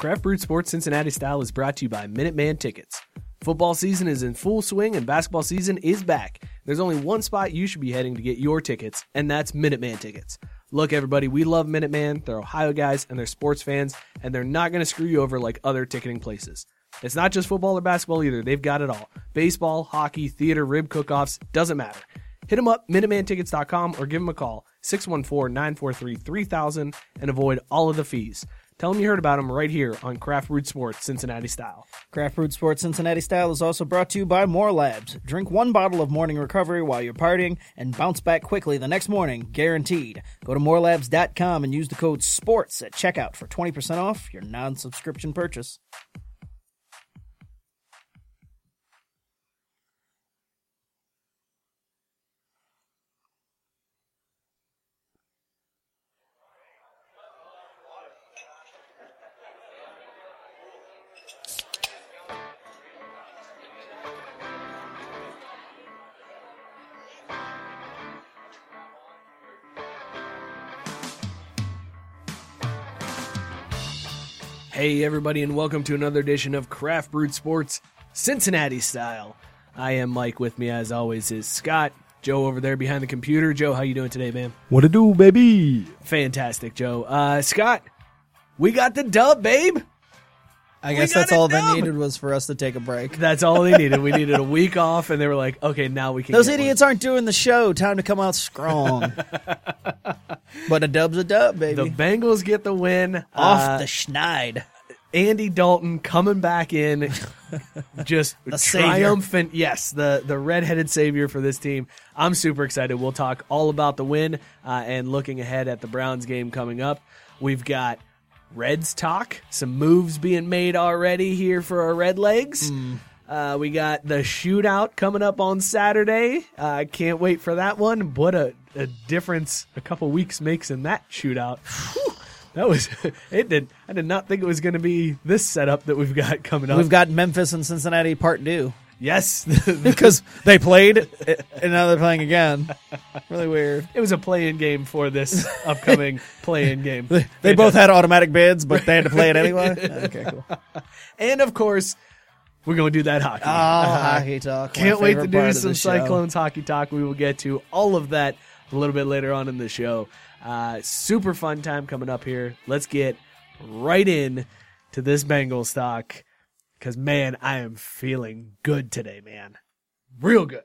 Craft Brewed Sports Cincinnati Style is brought to you by Minuteman Tickets. Football season is in full swing and basketball season is back. There's only one spot you should be heading to get your tickets, and that's Minuteman Tickets. Look, everybody, we love Minuteman. They're Ohio guys and they're sports fans, and they're not going to screw you over like other ticketing places. It's not just football or basketball either. They've got it all. Baseball, hockey, theater, rib cook-offs, doesn't matter. Hit them up, MinutemanTickets.com, or give them a call, 614-943-3000, and avoid all of the fees. Tell them you heard about them right here on Craft Brewed Sports Cincinnati Style. Craft Brewed Sports Cincinnati Style is also brought to you by More Labs. Drink one bottle of morning recovery while you're partying and bounce back quickly the next morning, guaranteed. Go to morelabs.com and use the code SPORTS at checkout for 20% off your non subscription purchase. Hey, everybody, and welcome to another edition of Craft Brewed Sports Cincinnati Style. I am Mike. With me, as always, is Scott. Joe over there behind the computer. Joe, how you doing today, man? What it do, baby? Fantastic, Joe. Uh, Scott, we got the dub, babe. I guess that's all done. they needed was for us to take a break. That's all they needed. We needed a week off, and they were like, "Okay, now we can." Those get one." idiots aren't doing the show. Time to come out strong. but a dub's a dub, baby. The Bengals get the win. Off Uh, the schneid. Andy Dalton coming back in, just savior. triumphant. Yes, the the redheaded savior for this team. I'm super excited. We'll talk all about the win uh, and looking ahead at the Browns game coming up. We've got Reds talk, some moves being made already here for our Red Legs. Uh, we got the shootout coming up on Saturday. I uh, can't wait for that one. What a, a difference a couple weeks makes in that shootout. That was it. Did I did not think it was going to be this setup that we've got coming up. We've got Memphis and Cincinnati part two. yes, Because they played and now they're playing again. Really weird. it was a play-in game for this upcoming play-in game. They both had automatic bids, but they had to play it anyway. Okay, cool. and of course, we're going to do that hockey. Oh, hockey talk. Can't wait to do some. Cyclones hockey talk. We will get to all of that a little bit later on in the show. Uh, super fun time coming up here. Let's get right in to this Bengals stock because man, I am feeling good today, man, real good.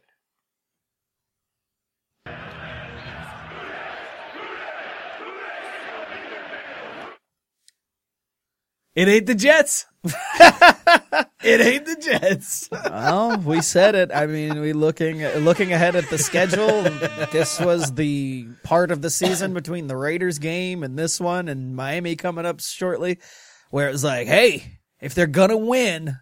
It ain't the Jets. it ain't the Jets. Well, we said it. I mean, we looking looking ahead at the schedule. this was the part of the season between the Raiders game and this one, and Miami coming up shortly, where it was like, hey, if they're gonna win,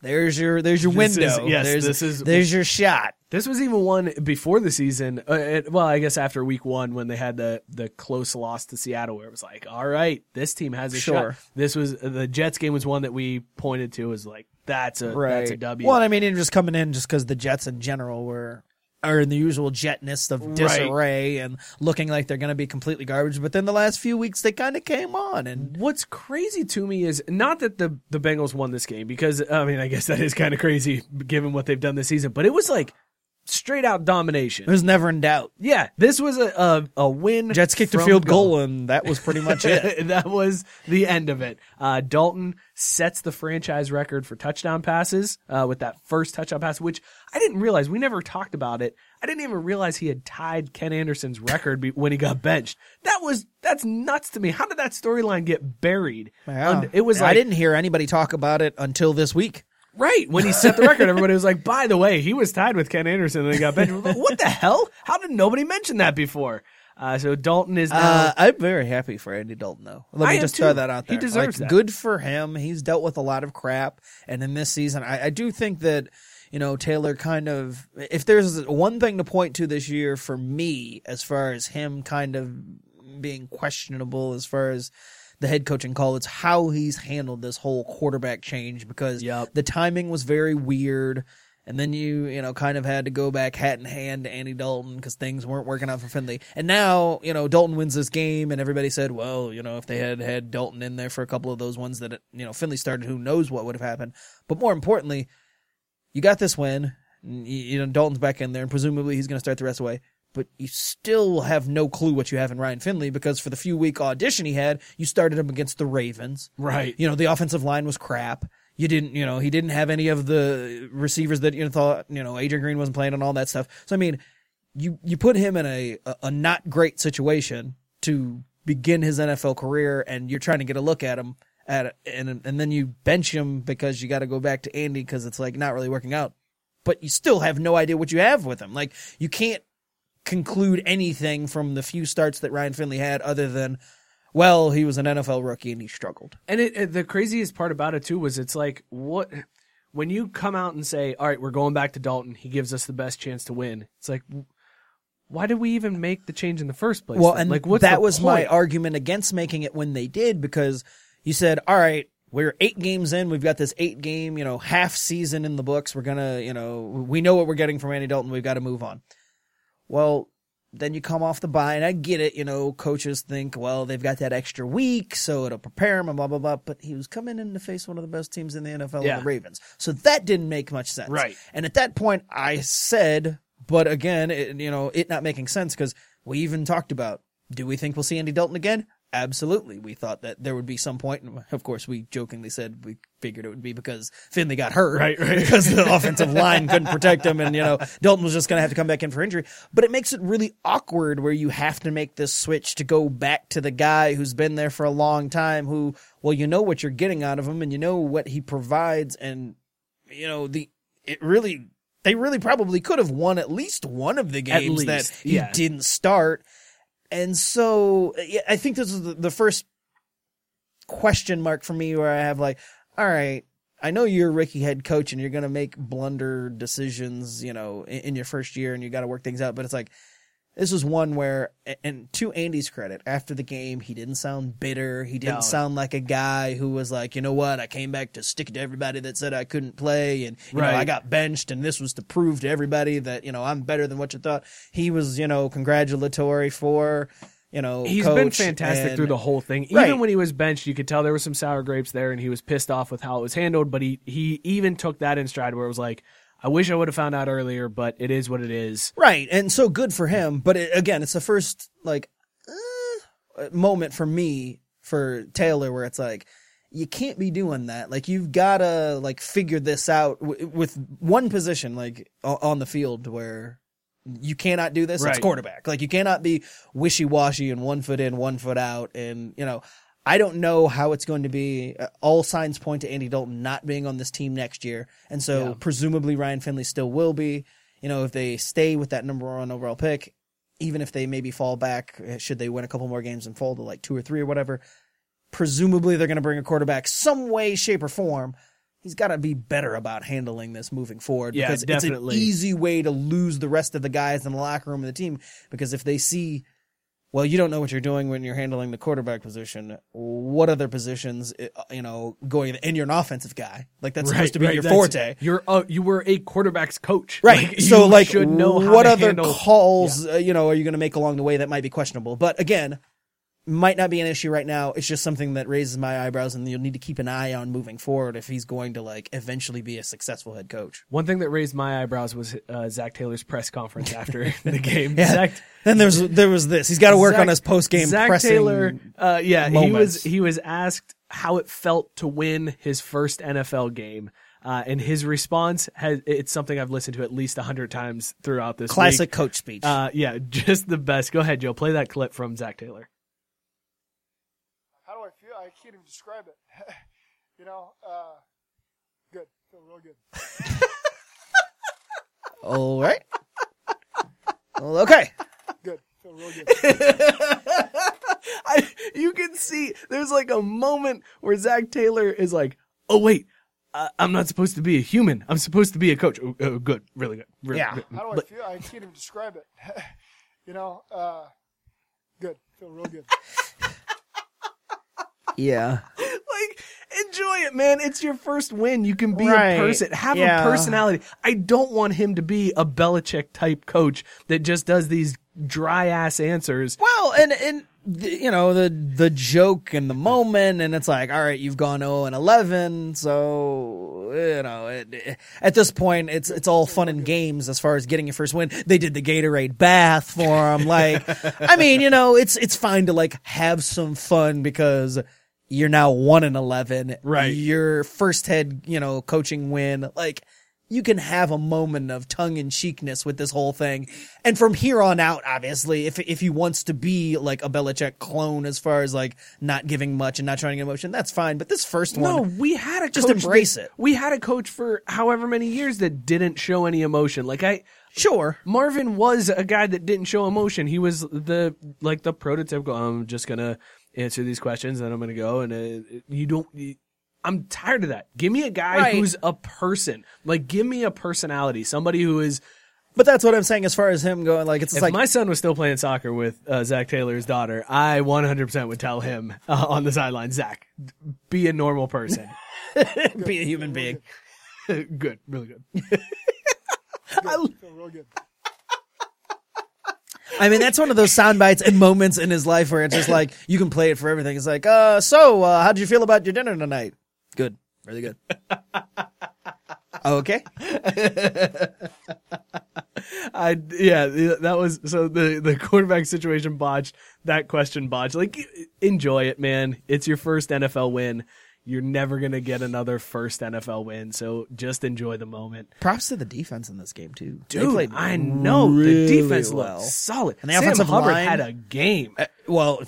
there's your there's your This window. is- yes, there's, this is- there's your shot. This was even one before the season. Uh, it, well, I guess after week one when they had the the close loss to Seattle, where it was like, all right, this team has a Sure. shot. This was the Jets game was one that we pointed to as like that's a that's a W. Well, I mean, and just coming in just because the Jets in general were are in the usual jetness of disarray and looking like they're going to be completely garbage. But then the last few weeks they kind of came on and What's crazy to me is not that the the Bengals won this game because I mean I guess that is kind of crazy given what they've done this season, but it was like straight out domination. it was never in doubt. yeah, this was a a, a win. Jets kicked a field go. goal and that was pretty much it. that was the end of it. Uh, Dalton sets the franchise record for touchdown passes uh, with that first touchdown pass, which I didn't realize. We never talked about it. I didn't even realize he had tied Ken Anderson's record be- when he got benched. That was that's nuts to me. How did that storyline get buried? It was like I didn't hear anybody talk about it until this week. Right when he set the record. Everybody was like, "By the way, he was tied with Ken Anderson and he got benched." Like, what the hell? How did nobody mention that before? Uh, so Dalton is now. Uh, I'm very happy for Andy Dalton, though. Let I me just throw that out there. He deserves Like, that. Good for him. He's dealt with a lot of crap, and in this season, I, I do think that you know Taylor kind of. If there's one thing to point to this year for me, as far as him kind of being questionable, as far as the head coaching call, it's how he's handled this whole quarterback change because Yep. the timing was very weird. And then you, you know, kind of had to go back hat in hand to Andy Dalton because things weren't working out for Finley. And now, you know, Dalton wins this game, and everybody said, well, you know, if they had had Dalton in there for a couple of those ones that, you know, Finley started, who knows what would have happened. But more importantly, you got this win. You, you know, Dalton's back in there, and presumably he's going to start the rest of the way. But you still have no clue what you have in Ryan Finley because for the few week audition he had, you started him against the Ravens. Right. You know, the offensive line was crap. You didn't, you know, he didn't have any of the receivers that you thought, you know, A.J. Green wasn't playing and all that stuff. So I mean, you you put him in a a, a not great situation to begin his NFL career, and you're trying to get a look at him at and and then you bench him because you got to go back to Andy because it's like not really working out. But you still have no idea what you have with him. Like you can't conclude anything from the few starts that Ryan Finley had other than, well, he was an NFL rookie and he struggled. And it, it- the craziest part about it too was it's like what when you come out and say, "All right, we're going back to Dalton. He gives us the best chance to win." It's like, why did we even make the change in the first place? Well, then? and like, that was my argument against making it when they did because you said, all right, we're eight games in. We've got this eight game, you know, half season in the books. We're going to, you know, we know what we're getting from Andy Dalton. We've got to move on. Well, then you come off the bye, and I get it. You know, coaches think, well, they've got that extra week, so it'll prepare him and blah, blah, blah. But he was coming in to face one of the best teams in the NFL, Yeah. the Ravens. So that didn't make much sense. Right. And at that point, I said, but again, it, you know, it not making sense because we even talked about, do we think we'll see Andy Dalton again? Absolutely. We thought that there would be some point. And of course, we jokingly said we figured it would be because Finley got hurt. Right, right. Because the offensive line couldn't protect him and, you know, Dalton was just going to have to come back in for injury. But it makes it really awkward where you have to make this switch to go back to the guy who's been there for a long time who, well, you know what you're getting out of him and you know what he provides and, you know, the, it really, they really probably could have won at least one of the games that he yeah. didn't start. And so I think this is the, first question mark for me where I have like, all right, I know you're a rookie head coach and you're going to make blunder decisions, you know, in, in your first year and you got to work things out. But it's like, this was one where, and to Andy's credit, after the game, he didn't sound bitter. He didn't No. sound like a guy who was like, you know what, I came back to stick it to everybody that said I couldn't play, and you Right. know I got benched, and this was to prove to everybody that you know I'm better than what you thought. He was, you know, congratulatory for, you know, He's been fantastic and- through the whole thing. Even Right. when he was benched, you could tell there was some sour grapes there, and he was pissed off with how it was handled. But he he even took that in stride, where it was like, I wish I would have found out earlier, but it is what it is. Right, and so good for him. But it, again, it's the first like uh, moment for me for Taylor where it's like you can't be doing that. Like you've got to like figure this out w- with one position like o- on the field where you cannot do this. It's quarterback. Like you cannot be wishy washy and one foot in, one foot out, and you know. I don't know how it's going to be. Uh, All signs point to Andy Dalton not being on this team next year, and so Yeah. presumably Ryan Finley still will be. You know, if they stay with that number one overall pick, even if they maybe fall back, uh, should they win a couple more games and fall to like two or three or whatever, presumably they're going to bring a quarterback some way, shape, or form. He's got to be better about handling this moving forward Yeah, because definitely. it's an easy way to lose the rest of the guys in the locker room of the team. Because if they see, well, you don't know what you're doing when you're handling the quarterback position. What other positions, uh, you know, going and you're an offensive guy like that's supposed to be your forte. You're uh, you were a quarterback's coach, Right. Like, so, like, should know what other handle- calls, uh, you know, are you going to make along the way that might be questionable? But again, might not be an issue right now. It's just something that raises my eyebrows, and you'll need to keep an eye on moving forward if he's going to like eventually be a successful head coach. One thing that raised my eyebrows was uh, Zac Taylor's press conference after the game. Yeah. Zac, Then there's there was this. He's got to work Zac- on his post game Zac. Taylor, uh, yeah, he was he was asked how it felt to win his first NFL game. Uh, and his response has it's something I've listened to at least a hundred times throughout this classic week. coach speech. Uh, yeah, just the best. Go ahead, Joe. Play that clip from Zac Taylor. How do I feel? I can't even describe it. you know, uh, good. Feel real good. All right. Well, okay. Good. Feel real good. I, you can see there's like a moment where Zac Taylor is like, "Oh wait, uh, I'm not supposed to be a human. I'm supposed to be a coach." Oh, oh, good, really good. Really Yeah. good. How do I feel? I can't even describe it. you know, uh, good. Feel real good. Yeah. like, enjoy it, man. It's your first win. You can be Right. a person, have Yeah. a personality. I don't want him to be a Belichick type coach that just does these dry ass answers. Well, and and you know the the joke and the moment, and it's like, all right, you've gone zero and eleven, so you know it, it- at this point, it's it's all fun and games as far as getting your first win. They did the Gatorade bath for him, like, I mean, you know, it's it's fine to like have some fun because. You're now one and eleven. Right. Your first head, you know, coaching win. Like, you can have a moment of tongue in cheekness with this whole thing. And from here on out, obviously, if if he wants to be like a Belichick clone as far as like not giving much and not trying to get emotion, that's fine. But this first one, No, we had a Just embrace that- it. We had a coach for however many years that didn't show any emotion. Like I, sure. Marvin was a guy that didn't show emotion. He was the like the prototypical. I'm just gonna answer these questions, and I'm gonna go. And uh, you don't. You, I'm tired of that. Give me a guy Right. who's a person. Like, give me a personality. Somebody who is. But that's what I'm saying as far as him going. Like, it's If like, my son was still playing soccer with uh, Zac Taylor's daughter, I 100% would tell him uh, on the sideline, Zac, be a normal person. be a human being. good, really good. Feel real good. I mean, that's one of those sound bites and moments in his life where it's just like, you can play it for everything. It's like, uh, so, uh, how did you feel about your dinner tonight? Good. Really good. okay. I yeah, that was so the the quarterback situation botched. That question botched. Like, enjoy it, man. It's your first NFL win. You're never gonna get another first NFL win, so just enjoy the moment. Props to the defense in this game too. Dude, I know really the defense well. looked solid. And the Sam offensive Hubbard line- had a game. Uh, well,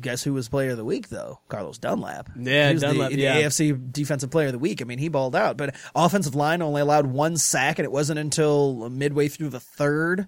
guess who was player of the week though? Carlos Dunlap. Yeah, he was Dunlap, the, the yeah. AFC defensive player of the week. I mean, he balled out, but offensive line only allowed one sack, and it wasn't until midway through the third.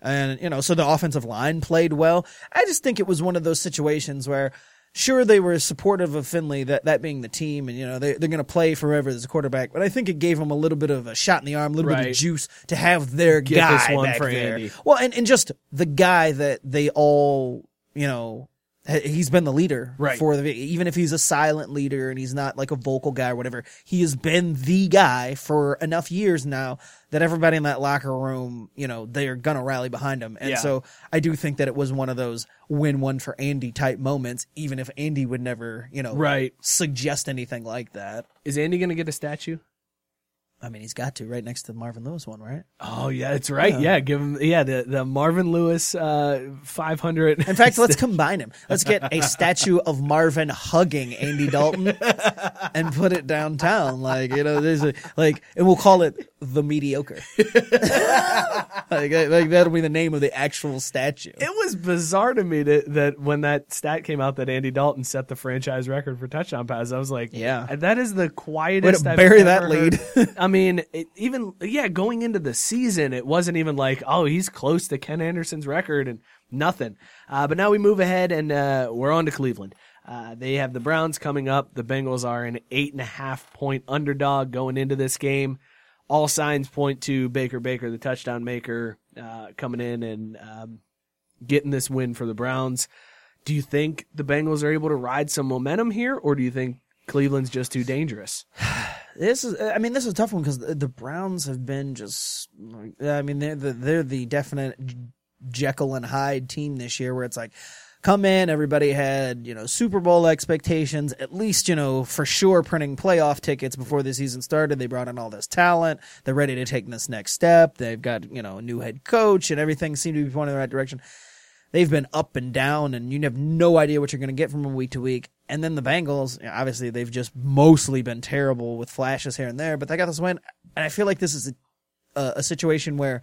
And you know, so the offensive line played well. I just think it was one of those situations where. Sure, they were supportive of Finley, that, that being the team, and you know they they're going to play forever as a quarterback. But I think it gave them a little bit of a shot in the arm, a little bit of juice to have their Get guy this one back for there. Andy. Well, and, and just the guy that they all, you know, he's been the leader Right. for the, even if he's a silent leader and he's not like a vocal guy or whatever, he has been the guy for enough years now that everybody in that locker room, you know, they're gonna rally behind him. And Yeah. so I do think that it was one of those win one for Andy type moments, even if Andy would never, you know, Right. suggest anything like that. Is Andy gonna get a statue? I mean, he's got to right next to the Marvin Lewis one, right? Oh yeah, that's right. Yeah, give him yeah the the Marvin Lewis uh, 500. In fact, let's combine him. Let's get a statue of Marvin hugging Andy Dalton and put it downtown. Like, you know, there's a, like, and we'll call it the mediocre. like, like, that'll be the name of the actual statue. It was bizarre to me that, that when that stat came out that Andy Dalton set the franchise record for touchdown passes, I was like, Yeah. that is the quietest. Way to I've bury that lead. I mean, it, even yeah, going into the season, it wasn't even like, oh, he's close to Ken Anderson's record and nothing. Uh, but now we move ahead and uh, we're on to Cleveland. Uh, they have the Browns coming up. The Bengals are an eight and a half point underdog going into this game. All signs point to Baker Baker, the touchdown maker, uh, coming in and um, getting this win for the Browns. Do you think the Bengals are able to ride some momentum here, or do you think Cleveland's just too dangerous? This is, I mean, this is a tough one because the, Browns have been just, I mean, they're the, they're the definite Jekyll and Hyde team this year where it's like, come in, everybody had, you know, Super Bowl expectations, at least, you know, for sure printing playoff tickets before the season started. They brought in all this talent. They're ready to take this next step. They've got, you know, a new head coach and everything seemed to be pointing in the right direction they've been up and down, and you have no idea what you're going to get from them week to week. And then the Bengals, you know, obviously, they've just mostly been terrible with flashes here and there, but they got this win. And I feel like this is a, a, a situation where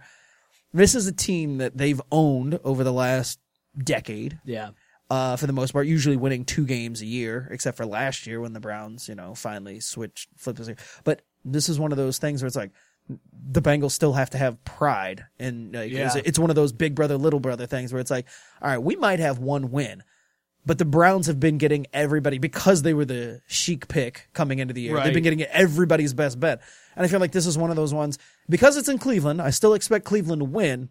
this is a team that they've owned over the last decade. Yeah. Uh, for the most part, usually winning two games a year, except for last year when the Browns, you know, finally switched, flipped this. But this is one of those things where it's like, the Bengals still have to have pride, and like, it's, Yeah. it's one of those big brother little brother things where it's like, all right, we might have one win, but the Browns have been getting everybody because they were the chic pick coming into the year. They've been getting everybody's best bet, and I feel like this is one of those ones because it's in Cleveland. I still expect Cleveland to win.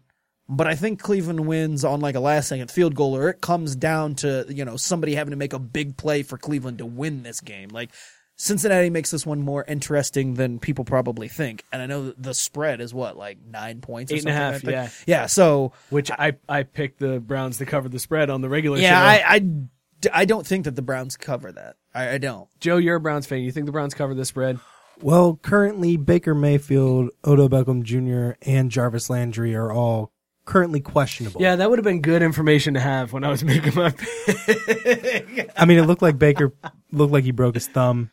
But I think Cleveland wins on like a last second field goal, or it comes down to, you know, somebody having to make a big play for Cleveland to win this game. Like, Cincinnati makes this one more interesting than people probably think. And I know the spread is what, like nine points or Eight something? I half, think? yeah. Yeah, so, Which I I picked the Browns to cover the spread on the regular yeah, show. I, I, I don't think that the Browns cover that. I, I don't. Joe, you're a Browns fan. You think the Browns cover the spread? Well, currently Baker Mayfield, Odell Beckham Jr., and Jarvis Landry are all currently questionable. Yeah, that would have been good information to have when I was making my pick. I mean, it looked like Baker looked like he broke his thumb,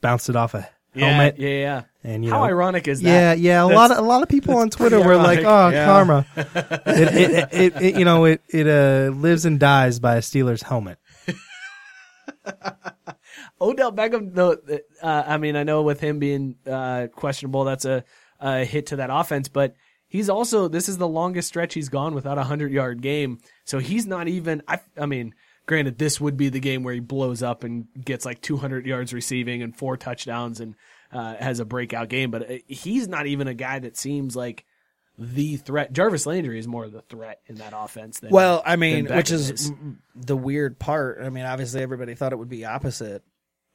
bounced it off a helmet, Yeah, yeah. and you How know, ironic is that? Yeah, yeah. A lot of a lot of people on Twitter were like, "Oh. Yeah. karma." it, it, it, it, you know, it it uh, lives and dies by a Steelers helmet. Odell Beckham, though, uh, I mean, I know with him being uh, questionable, that's a, a hit to that offense, but he's also, this is the longest stretch he's gone without a 100 yard game. So he's not even, I, I mean, granted, this would be the game where he blows up and gets like 200 yards receiving and four touchdowns and uh, has a breakout game, but uh, he's not even a guy that seems like the threat. Jarvis Landry is more of the threat in that offense than Well, I mean, which is mm, the weird part. I mean, obviously everybody thought it would be opposite,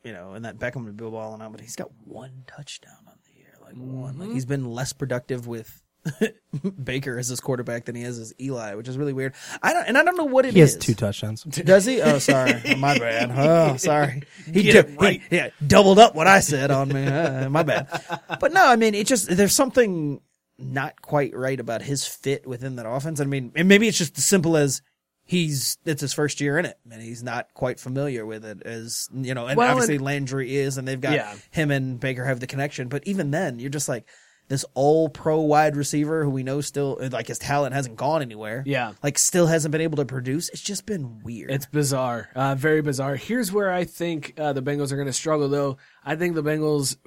you know, and that Beckham would be balling out, but he's got one touchdown on the year, like one. Mm-hmm. Like he's been less productive with Baker as his quarterback than he is as Eli, which is really weird. I don't, and I don't know what it is. He has two touchdowns. Does he? Oh, sorry, my bad. Oh, sorry. He, Get right. he- yeah, doubled up what I said on me. Uh, my bad. But no, I mean, it just there's something not quite right about his fit within that offense. I mean, and maybe it's just as simple as he's it's his first year in it and he's not quite familiar with it as you know and Well, obviously and- landry is and they've got Yeah. him and baker have the connection but even then you're just like this all pro wide receiver who we know still like his talent hasn't gone anywhere Yeah. like still hasn't been able to produce it's just been weird It's bizarre, uh, very bizarre. Here's where I think uh, the Bengals are going to struggle, though. I think the Bengals,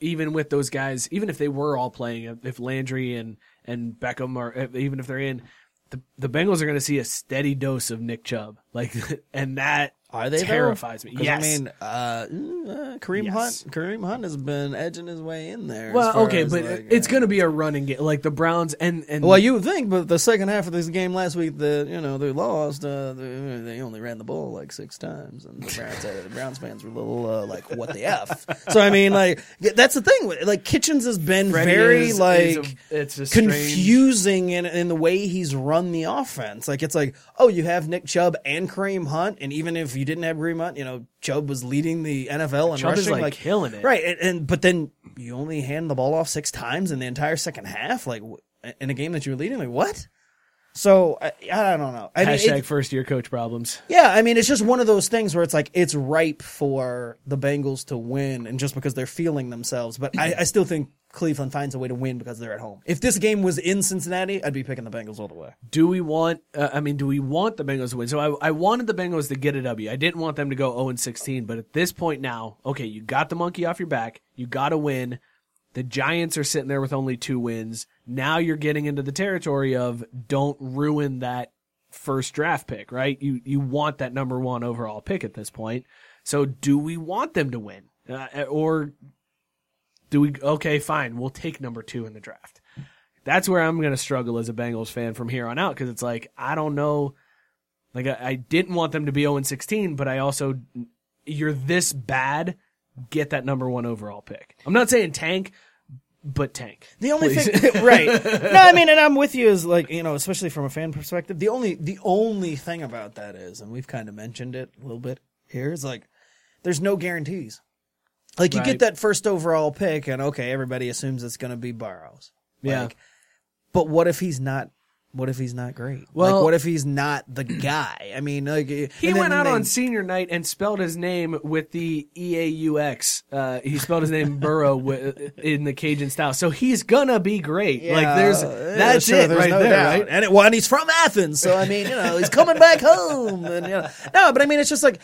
even with those guys, even if they were all playing, if- Landry and and Beckham are, even if they're in, the the Bengals are going to see a steady dose of Nick Chubb, like, and that Are they though? terrifies me. 'Cause, Yes. I mean, uh, uh, Kareem Yes. Hunt. Kareem Hunt has been edging his way in there. well, okay, but like, it's uh, going to be a running game, like the Browns and and Well, you would think, but the second half of this game last week, the you know they lost. Uh, they, they only ran the ball like six times, and the Browns, the Browns fans were a little uh, like, "What the f?" So I mean, like that's the thing. Like Kitchens has been Freddie very is- like is a- it's a confusing in in the way he's run the offense. Like it's like, oh, you have Nick Chubb and Kareem Hunt, and even if you didn't have Kareem Hunt, you know Chubb was leading the NFL and Chubb is, rushing, like, killing it. right? And, and but then you only hand the ball off six times in the entire second half, like in a game that you were leading. Like what? So I, I don't know. I mean, hashtag it- first year coach problems. yeah, I mean, it's just one of those things where it's like it's ripe for the Bengals to win, and just because they're feeling themselves. But I, I still think Cleveland finds a way to win because they're at home. If this game was in Cincinnati, I'd be picking the Bengals all the way. do we want uh, i mean do we want the bengals to win so I, I wanted the bengals to get a w i didn't want them to go 0 and 16 but at this point now okay you got the monkey off your back you got to win the giants are sitting there with only two wins. Now you're getting into the territory of don't ruin that first draft pick right? You you want that number one overall pick at this point. So do we want them to win? Uh, or do we okay fine. We'll take number two in the draft. That's where I'm going to struggle as a Bengals fan from here on out because it's like I don't know. Like I, I didn't want them to be 0 and 16, but I also you're this bad. Get that number one overall pick. I'm not saying tank, but tank. The only Please. thing, right? No, I mean, and I'm with you. Is like you know, especially from a fan perspective. The only the only thing about that is, and we've kind of mentioned it a little bit here, is like there's no guarantees. Like you Right. get that first overall pick, and okay, everybody assumes it's going to be Burrows. Yeah. But what if he's not? What if he's not great? Well- like, what if he's not the guy? I mean, like He then went out they- on senior night and spelled his name with the E A U X. Uh, he spelled his name Burrow in the Cajun style, so he's gonna be great. like Yeah, there's yeah, that's sure, it there's right no there, doubt. right? And it, well, and he's from Athens, so I mean, you know, he's coming back home, and you know, no, but I mean, it's just like,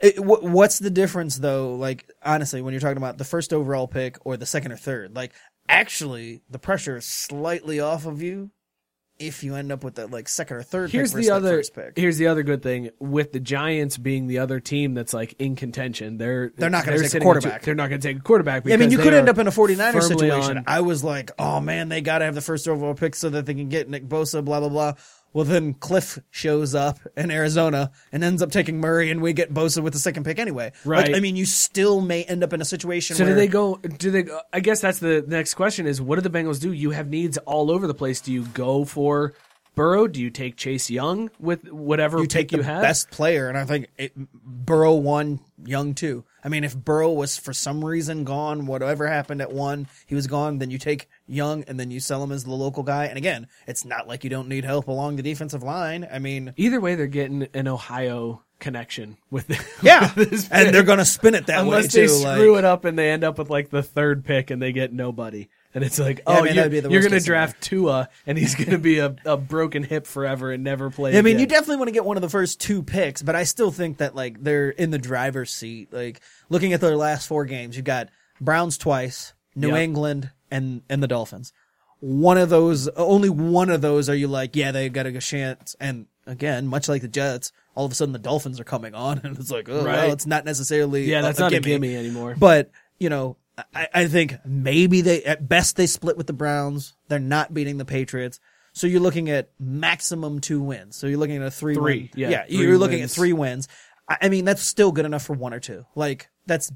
it, wh- what's the difference though? Like, honestly, when you're talking about the first overall pick or the second or third, like, actually the pressure is slightly off of you if you end up with that like second or third Here's pick the other. first pick. Here's the other good thing with the Giants being the other team that's like in contention. They're They're not gonna take a quarterback. They're not going to take a quarterback. Yeah, I mean, you could end up in a 49er situation. on- I was like, oh man, they got to have the first overall pick so that they can get Nick Bosa, blah, blah, blah. Well, then Kliff shows up in Arizona and ends up taking Murray, and we get Bosa with the second pick anyway. Right. Like, I mean, you still may end up in a situation So where do they go? Do they? I guess that's the next question: is what do the Bengals do? You have needs all over the place. Do you go for Burrow? Do you take Chase Young with whatever you pick take the you have? best player, and I think it, Burrow won Young too. I mean, if Burrow was for some reason gone, whatever happened at one, he was gone. Then you take Young, and then you sell him as the local guy. And again, it's not like you don't need help along the defensive line. I mean, Either way, they're getting an Ohio connection with. yeah, with and they're gonna spin it that unless way they too. screw like- it up and they end up with like the third pick and they get nobody. And it's like, Yeah, I oh, mean, you're, that'd be the you're going to draft Tua, and he's going to be a, a broken hip forever and never play. I mean, you definitely want to get one of the first two picks, but I still think that like they're in the driver's seat. Like looking at their last four games, you've got Browns twice, New Yep. England, and and the Dolphins. One of those, only one of those, are you like, yeah, they got a good chance. And again, much like the Jets, all of a sudden the Dolphins are coming on, and it's like, oh, Right. well, it's not necessarily yeah, that's a, not gimme. a gimme anymore. But you know, I, I think maybe they at best they split with the Browns. They're not beating the Patriots. So you're looking at maximum two wins. So you're looking at a three. Three, win. yeah, you're looking wins. at three wins. I, I mean, that's still good enough for one or two. Like that's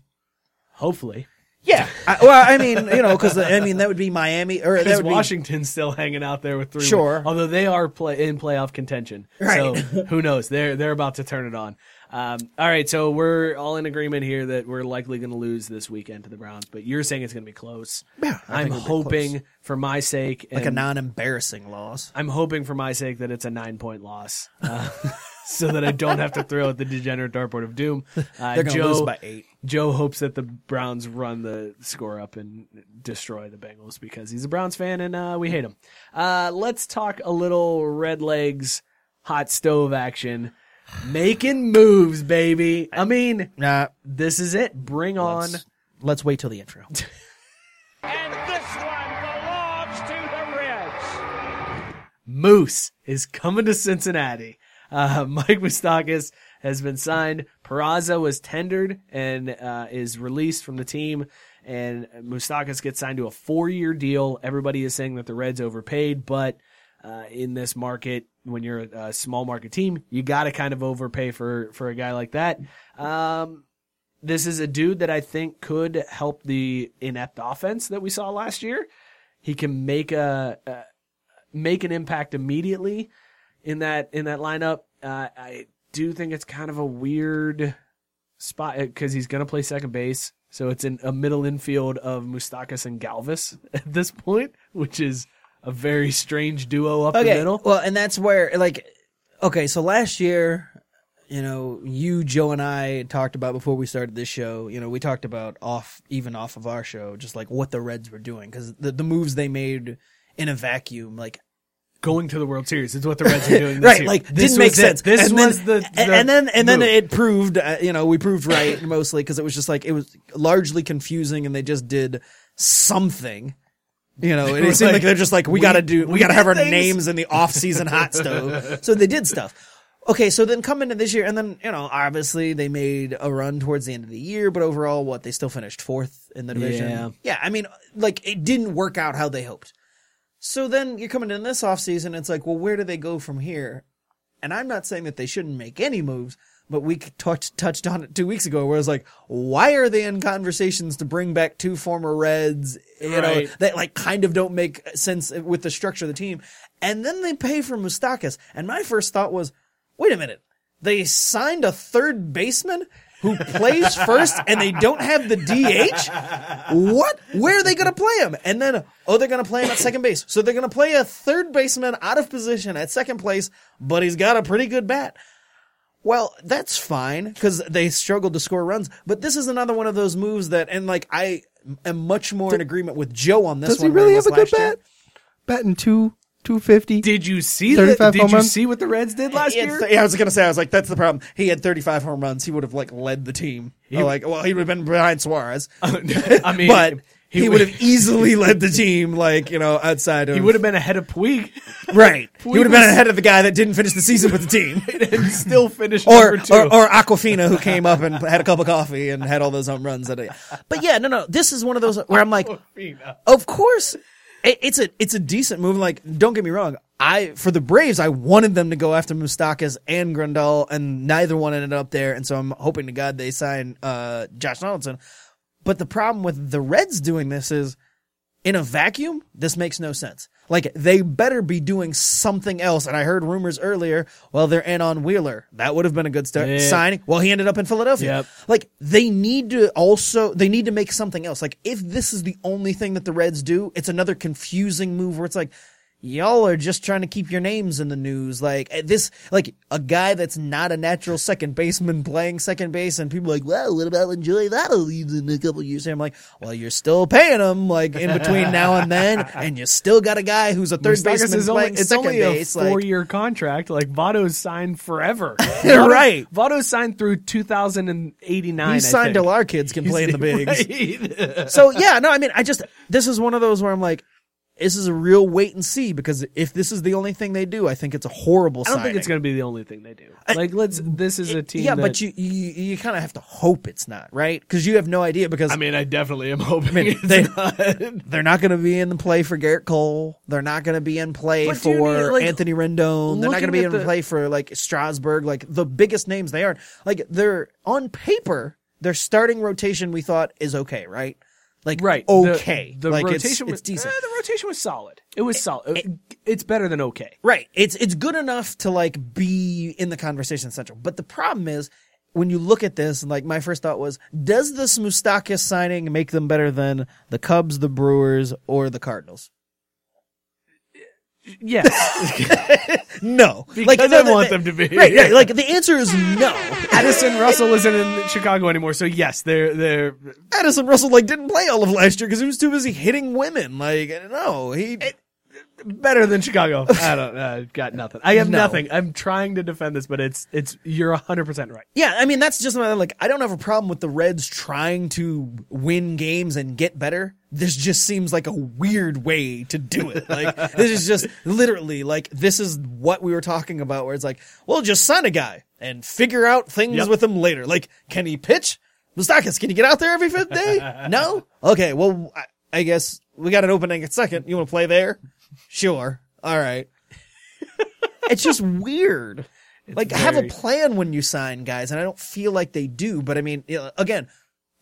Hopefully, yeah. I, well, I mean, you know, because I mean that would be Miami or that would be still hanging out there with three. Sure. wins. although they are play in playoff contention. Right. So who knows? They're they're about to turn it on. Um, all right, so we're all in agreement here that we're likely going to lose this weekend to the Browns, but you're saying it's going to be close. Yeah, I I'm think it'll be hoping close. for my sake, like a non-embarrassing loss. I'm hoping for my sake that it's a nine point loss, uh, so that I don't have to throw at the degenerate dartboard of doom. Uh, They're going to Joe, lose by eight. Joe hopes that the Browns run the score up and destroy the Bengals because he's a Browns fan and uh, we hate him. Uh, let's talk a little Red Legs hot stove action. Making moves, baby. I mean, Nah, this is it. Bring on. let's, let's wait till the intro. And this one belongs to the Reds. Moose is coming to Cincinnati. Uh, Mike Moustakas has been signed. Peraza was tendered and uh, is released from the team. And Moustakas gets signed to a four-year deal. Everybody is saying that the Reds overpaid, but uh, in this market, when you're a, small market team, you got to kind of overpay for for a guy like that. Um, this is a dude that I think could help the inept offense that we saw last year. He can make a, a make an impact immediately in that in that lineup. Uh, I do think it's kind of a weird spot because he's going to play second base, so it's in a middle infield of Moustakas and Galvis at this point, which is a very strange duo up the middle. well, and that's where like, okay, so last year, you know, you, Joe, and I talked about before we started this show. You know, we talked about off, even off of our show, just like what the Reds were doing because the the moves they made in a vacuum, like Going to the World Series is what the Reds are doing. This right, year. like this didn't make was it. sense. This and was then, the, and, the and then and then it proved, uh, you know, we proved right mostly because it was just like it was largely confusing, and they just did something. You know, and it seemed like, like, they're just like we, we- gotta do, we, we gotta have our things. names in the off-season hot stove. So they did stuff. Okay, so then come into this year, and then you know, obviously they made a run towards the end of the year, but overall, what they still finished fourth in the division. Yeah. yeah I mean, like it didn't work out how they hoped. So then you're coming in this offseason, it's like, well, where do they go from here? And I'm not saying that they shouldn't make any moves, but we talked touched on it two weeks ago, where I was like, why are they in conversations to bring back two former Reds? You know, Right. that like kind of don't make sense with the structure of the team. And then they pay for Moustakas, and my first thought was, wait a minute, they signed a third baseman who plays first, and they don't have the DH. What? Where are they going to play him? And then, oh, they're going to play him at second base. So they're going to play a third baseman out of position at second place, but he's got a pretty good bat. Well, that's fine because they struggled to score runs. But this is another one of those moves that, and like I am much more in agreement with Joe on this Does he one. than I really have a good last year. bat? Batting two two fifty. Did you see the, 35 Did home you runs? see what the Reds did last had year? th- yeah, I was gonna say, I was like, that's the problem. He had 35 home runs. He would have like led the team. He, like, well, he would have been behind Suarez. I mean, But- he, would have easily led the team, like you know, outside of He would have been ahead of Puig right. He would have been was- ahead of the guy that didn't finish the season with the team, and still finished or, number two. or or Aquafina who came up and had a cup of coffee and had all those home runs. That, but yeah, no, no, this is one of those where I'm like, of course, it, it's a it's a decent move. Like, don't get me wrong. I for the Braves, I wanted them to go after Moustakas and Grandal, and neither one ended up there. And so I'm hoping to God they sign uh, Josh Donaldson. But the problem with the Reds doing this is, in a vacuum, this makes no sense. Like they better be doing something else. And I heard rumors earlier. Well, they're in on Wheeler. That would have been a good start. Yeah. Signing. Well, he ended up in Philadelphia. Yep. Like they need to also they need to make something else. Like if this is the only thing that the Reds do, it's another confusing move where it's like y'all are just trying to keep your names in the news. Like eh, this, like a guy that's not a natural second baseman playing second base, and people are like, well, what about when Joey Votto leaves in a couple years? And I'm like, well, you're still paying him like in between now and then, and you still got a guy who's a third Moustakas baseman is only, playing it's second only base. a like- four-year contract. Like Votto's signed forever. Right. Votto's signed through 2089. He's I signed till our kids can play in the bigs. Right. so yeah, no, I mean, I just this is one of those where I'm like, this is a real wait and see because if this is the only thing they do, I think it's a horrible. I don't think it's going to be the only thing they do. Like, let's. This is a team. Yeah, that- but you you, you kind of have to hope it's not right because you have no idea because I mean, I definitely am hoping. mean, it's they- not. they're not going to be in the play for Gerrit Cole. They're not going to be in play But, for like, Anthony Rendon. They're not going to be in the- play for like Strasburg. Like the biggest names they aren't. Like they're on paper, their starting rotation we thought is okay, right? Like right. okay, The, the like rotation it's, was decent. eh, the rotation was solid. It was solid. It- it's better than okay. Right. It's it's good enough to like be in the conversation central. But the problem is when you look at this, like my first thought was, does this Moustakas signing make them better than the Cubs, the Brewers, or the Cardinals? Yes, No. because no, I want no, them to be. Right, right. Like the answer is no. Addison Russell isn't in Chicago anymore, so yes, they're they're Addison Russell like didn't play all of last year because he was too busy hitting women. Like no, he better than Chicago. I don't. Uh, got nothing. I have No. nothing. I'm trying to defend this, but it's it's you're hundred percent right. Yeah, I mean that's just another like I don't have a problem with the Reds trying to win games and get better. This just seems like a weird way to do it. Like this is just literally like this is what we were talking about where it's like, well, just sign a guy and figure out things Yep. with him later. Like, can he pitch? Moustakas, can you get out there every fifth day? no? Okay, well, I, I guess we got an opening at second. You want to play there? Sure. All right. it's just weird. like have a plan when you sign guys, and I don't feel like they do. But I mean, again,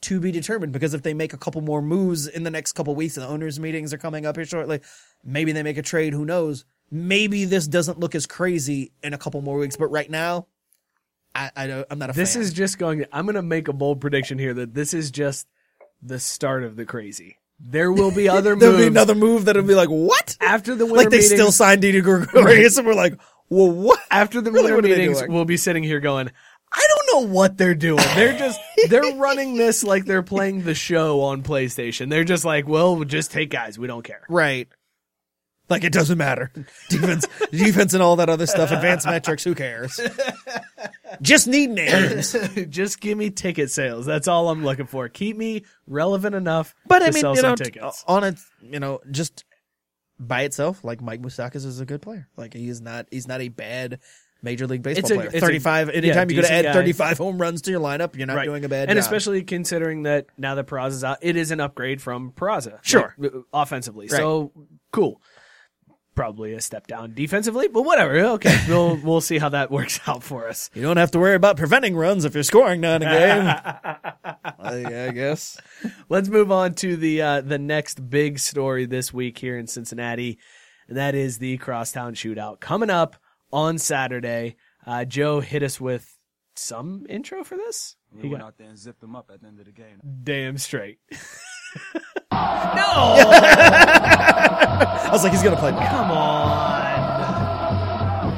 to be determined because if they make a couple more moves in the next couple weeks, and the owners' meetings are coming up here shortly, maybe they make a trade. Who knows? Maybe this doesn't look as crazy in a couple more weeks, but right now, I, I don't, I'm not a This fan. is just going. I'm going to make a bold prediction here that this is just the start of the crazy. There will be other There'll moves be another move that'll be like, what? after the winter Like they meetings. still signed Didi Gregorius, and we're like, well, what? after the Really, winter meetings, we'll be sitting here going, I don't know what they're doing. They're just they're running this like they're playing the show on PlayStation. They're just like, well, we'll just take guys. We don't care. Right. Like it doesn't matter. Defense, defense, and all that other stuff. Advanced metrics. Who cares? Just need names. just give me ticket sales. That's all I'm looking for. Keep me relevant enough. But to I mean, sell you know, tickets. on a you know, just by itself, like Mike Moustakas is a good player. Like he's not, he's not a bad major league baseball a- player. it's a- Thirty-five. anytime you could add guy. thirty-five home runs to your lineup, you're not Right. doing a bad and job. especially considering that now that Peraza's out, it is an upgrade from Peraza. Sure. like, offensively. So cool. Probably a step down defensively, but whatever. Okay, we'll we'll see how that works out for us. you don't have to worry about preventing runs if you're scoring now in a game. I, I guess. Let's move on to the uh, the next big story this week here in Cincinnati, and that is the crosstown shootout coming up on Saturday. Uh, Joe hit us with some intro for this. We He went got out there and zipped them up at the end of the game. damn straight. I was like, he's gonna play. Come on.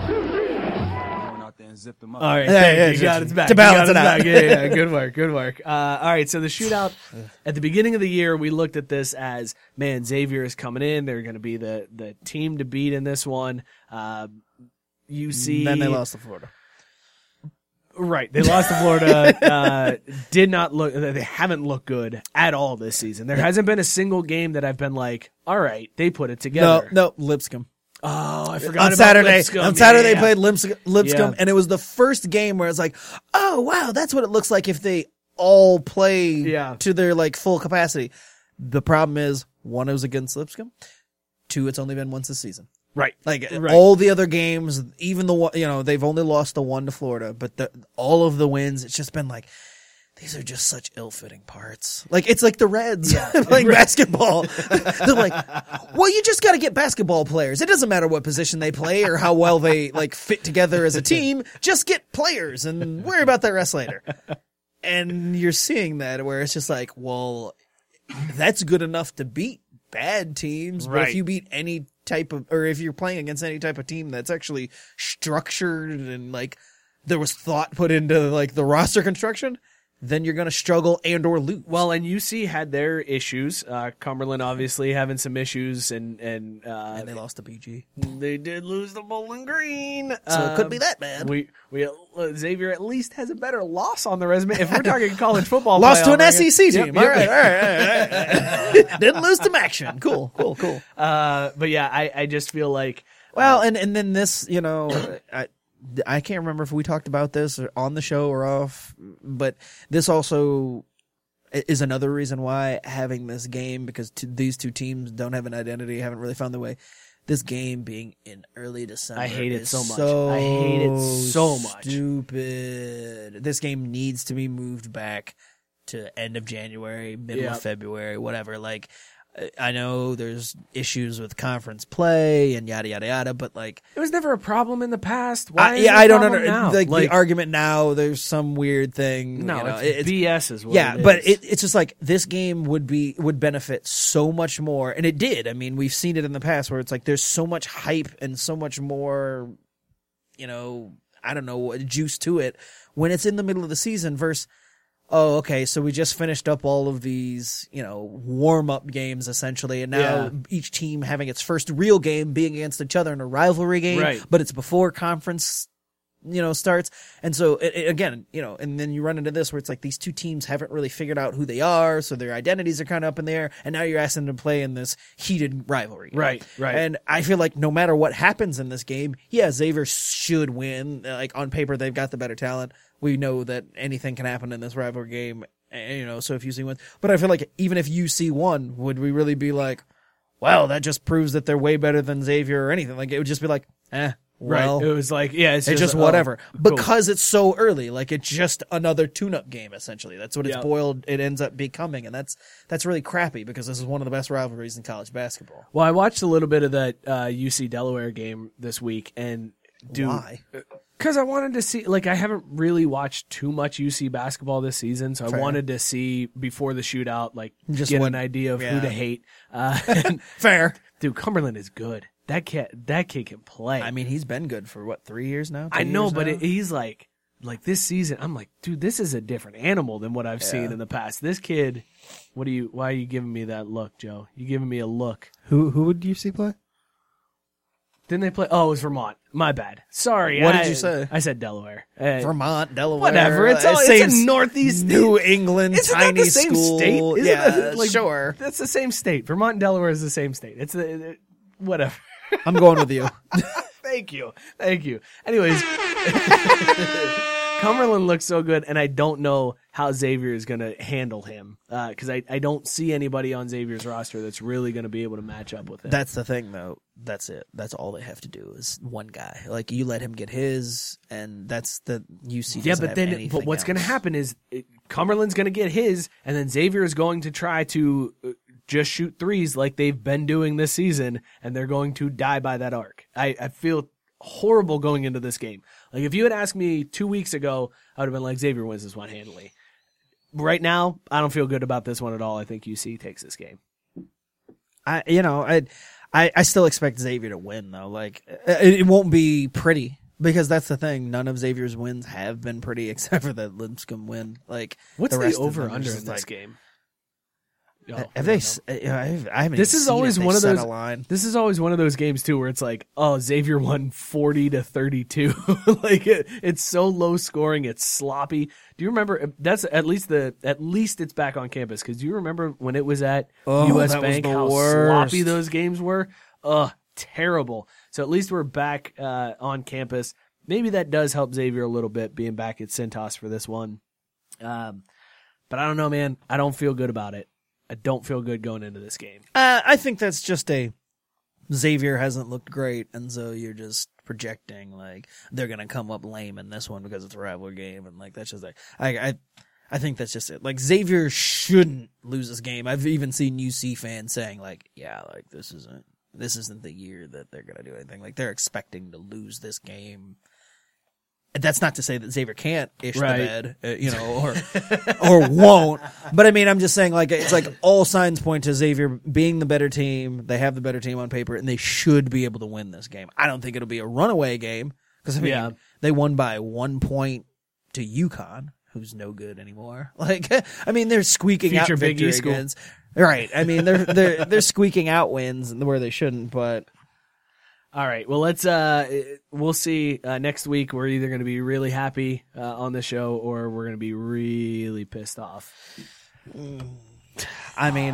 We went out there and zipped them up. All right, Yeah, thank yeah, you. got just- it's back. to balance us it out. Yeah, yeah, good work, good work. Uh, all right, so the shootout at the beginning of the year, we looked at this as man, Xavier is coming in. They're going to be the the team to beat in this one. Uh, UC. Then they lost to Florida. Right. They lost to Florida. Uh, did not look. They haven't looked good at all this season. There hasn't been a single game that I've been like, all right, they put it together. no, Lipscomb. Oh, I forgot on about Saturday. Lipscomb. On Saturday, yeah, they played Lips- Lipscomb, Yeah. and it was the first game where it's like, oh wow, that's what it looks like if they all play Yeah. to their like full capacity. The problem is, one, it was against Lipscomb. Two, it's only been once this season. Right. Like Right. all the other games, even the one, you know, they've only lost the one to Florida, but the, all of the wins, it's just been like, these are just such ill-fitting parts. Like it's like the Reds playing basketball. They're like, well, you just got to get basketball players. It doesn't matter what position they play or how well they like fit together as a team. Just get players and worry about the rest later. And you're seeing that where it's just like, well, that's good enough to beat bad teams, but Right. if you beat any type of, or if you're playing against any type of team that's actually structured and like there was thought put into like the roster construction, then you're gonna struggle and or lose. Well, and UC had their issues. Uh, Cumberland obviously having some issues, and and, uh, and they lost to BG, they did lose the Bowling Green, so it couldn't be that bad. We we uh, Xavier at least has a better loss on the resume. If we're talking college football, Lost to an ranking- SEC team. yep. All right, all right, all right, all right. Didn't lose to Action. Cool, cool, cool. Uh, but yeah, I I just feel like Well, and and then this, you know, I I can't remember if we talked about this on the show or off, but this also is another reason why having this game because t- these two teams don't have an identity, haven't really found their way. This game being in early December, I hate it so much. I hate it so much. Stupid. This game needs to be moved back to end of January, middle Yep. of February, whatever. Like, I- I know there's issues with conference play and yada yada yada, but like, it was never a problem in the past. Why? I, yeah, it a I don't know. now? Like, like the argument now, there's some weird thing. no, you know, it's, BS is what. yeah, it but it, it's just like this game would be would benefit so much more, and it did. I mean, we've seen it in the past where it's like there's so much hype and so much more, you know, I don't know, juice to it when it's in the middle of the season versus. Oh, okay. So we just finished up all of these, you know, warm up games essentially, and now Yeah. each team having its first real game being against each other in a rivalry game, Right. but it's before conference you know starts and so it, it- again you know and then you run into this where it's like these two teams haven't really figured out who they are so their identities are kind of up in the air and now you're asking them to play in this heated rivalry you know? Right, right. and i feel like no matter what happens in this game yeah xavier should win like on paper they've got the better talent we know that anything can happen in this rivalry game and, you know so if uc wins but i feel like even if uc won would we really be like well that just proves that they're way better than xavier or anything like it would just be like eh well right. It was like yeah, it's it's just oh, whatever cool. because it's so early. Like it's just another tune-up game essentially. That's what it's Yeah. boiled. It ends up becoming, and that's that's really crappy because this is one of the best rivalries in college basketball. Well, I watched a little bit of that uh, UC Delaware game this week, and dude, Why? Because I wanted to see, like, I haven't really watched too much UC basketball this season, so Fair. I wanted to see before the shootout, like, Just get what- an idea of yeah. who to hate. Uh, Fair. dude, Cumberland is good. That kid, that kid can play. I mean, he's been good for what three years now. I know, but it, he's like, like this season, I'm like, dude, this is a different animal than what I've seen in the past. This kid, what are you? Why are you giving me that look, Joe? You giving me a look? Who who would UC play? Didn't they play? Oh, it was Vermont. My bad. Sorry. What did you say? I said Delaware. Uh, Vermont, Delaware, Whatever. It's all. It's same a northeast New England Isn't tiny that the same school. state? Isn't yeah, that, like, sure. That's the same state. Vermont and Delaware is the same state. It's the it- whatever. I'm going with you. Thank you. Thank you. Anyways, Cumberland looks so good, and I don't know how Xavier is going to handle him because I, I don't see anybody on Xavier's roster that's really going to be able to match up with him. That's the thing, though. That's it. That's all they have to do is one guy. Like you let him get his, and that's the UC. yeah, but then but what's going to happen is it, Cumberland's going to get his, and then Xavier is going to try to uh, just shoot threes like they've been doing this season, and they're going to die by that arc. I, I feel horrible going into this game. Like if you had asked me two weeks ago, I would have been like Xavier wins this one handily. Right now, I don't feel good about this one at all. I think UC takes this game. I you know I I, I still expect Xavier to win though. Like it, it won't be pretty because that's the thing. None of Xavier's wins have been pretty except for that Lipscomb win. Like What's the the, over under in this like- game? Oh, Have they? don't uh, I've- I haven't. This is seen always one of those- line. This is always one of those games too, where it's like, oh, Xavier won forty to thirty-two. like it, it's so low scoring, it's sloppy. Do you remember? That's at least the at least it's back on campus because do you remember when it was at Oh, U.S. that was Bank how worst. sloppy those games were? Ugh, terrible. So at least we're back uh, on campus. Maybe that does help Xavier a little bit being back at Cintas for this one. Um, but I don't know, man. I don't feel good about it. I don't feel good going into this game. Uh, I think that's just a Xavier hasn't looked great, and so you're just projecting like they're gonna come up lame in this one because it's a rival game, and like that's just like I I I think that's just it. Like Xavier shouldn't lose this game. I've even seen UC fans saying like, yeah, like this isn't this isn't the year that they're gonna do anything. Like they're expecting to lose this game. That's not to say that Xavier can't ish Right. the bed, uh, you know, or or won't. But I mean, I'm just saying, like, it's like all signs point to Xavier being the better team. They have the better team on paper, and they should be able to win this game. I don't think it'll be a runaway game because I mean, Yeah. they won by one point to UConn, who's no good anymore. Like, I mean, they're squeaking Future out Big victory East wins. Right. I mean, they're they're they're squeaking out wins where they shouldn't. But All right. Well, let's. Uh, we'll see uh, next week. We're either going to be really happy uh, on the show, or we're going to be really pissed off. I mean,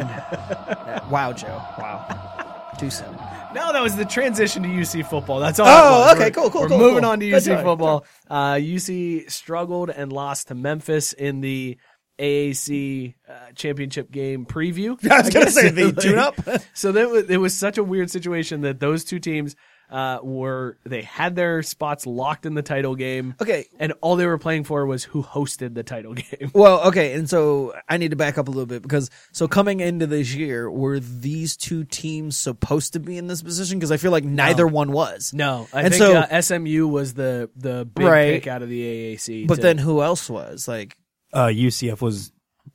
wow, Joe, wow, too soon. No, that was the transition to UC football. That's all. Oh, okay, We're- cool, cool, We're cool, moving cool. on to UC good football. Uh, UC struggled and lost to Memphis in the AAC uh, championship game preview. I was gonna say the Like, tune-up. so that was, it was such a weird situation that those two teams uh, were they had their spots locked in the title game. Okay. and all they were playing for was who hosted the title game. Well, okay, and so I need to back up a little bit because so coming into this year, were these two teams supposed to be in this position? Because I feel like neither one was. No, I And think so- uh, SMU was the the big Right. pick out of the AAC. But to- then who else was like Uh, UCF was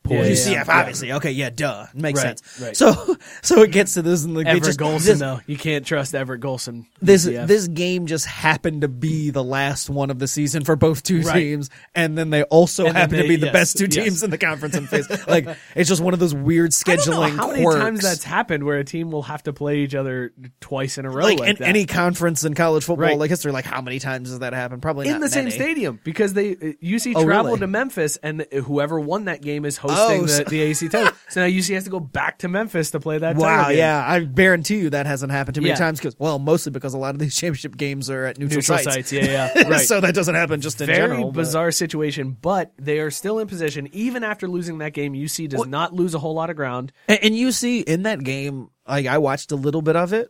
Yeah, poised. yeah. UCF? Obviously, okay, yeah, duh, makes Right, sense. right. So, so it gets to this, and like Everett just, Golson this, though, you can't trust Everett Golson. this UCF. this game just happened to be the last one of the season for both two Right. teams, and then they also And happen to they- be the yes, best two yes. teams in the conference and face. Like it's just one of those weird I don't know scheduling how many times that's happened where a team will have to play each other twice in a row. like, Like, in that. any conference in college football like history. Like how many times has that happened? Probably in the same stadium because they uh, UC Oh, traveled really? to Memphis and whoever won that game is hosting Oh, the, so- the AC title. so now UC has to go back to Memphis to play that. Wow, yeah, I guarantee you that hasn't happened too many Yeah. times. Because well, mostly because a lot of these championship games are at neutral, neutral sites. sites. Yeah, yeah, right. so that doesn't happen just in Very general. but- bizarre situation, but they are still in position even after losing that game. UC does not lose a whole lot of ground. And, and see in that game, like I watched a little bit of it.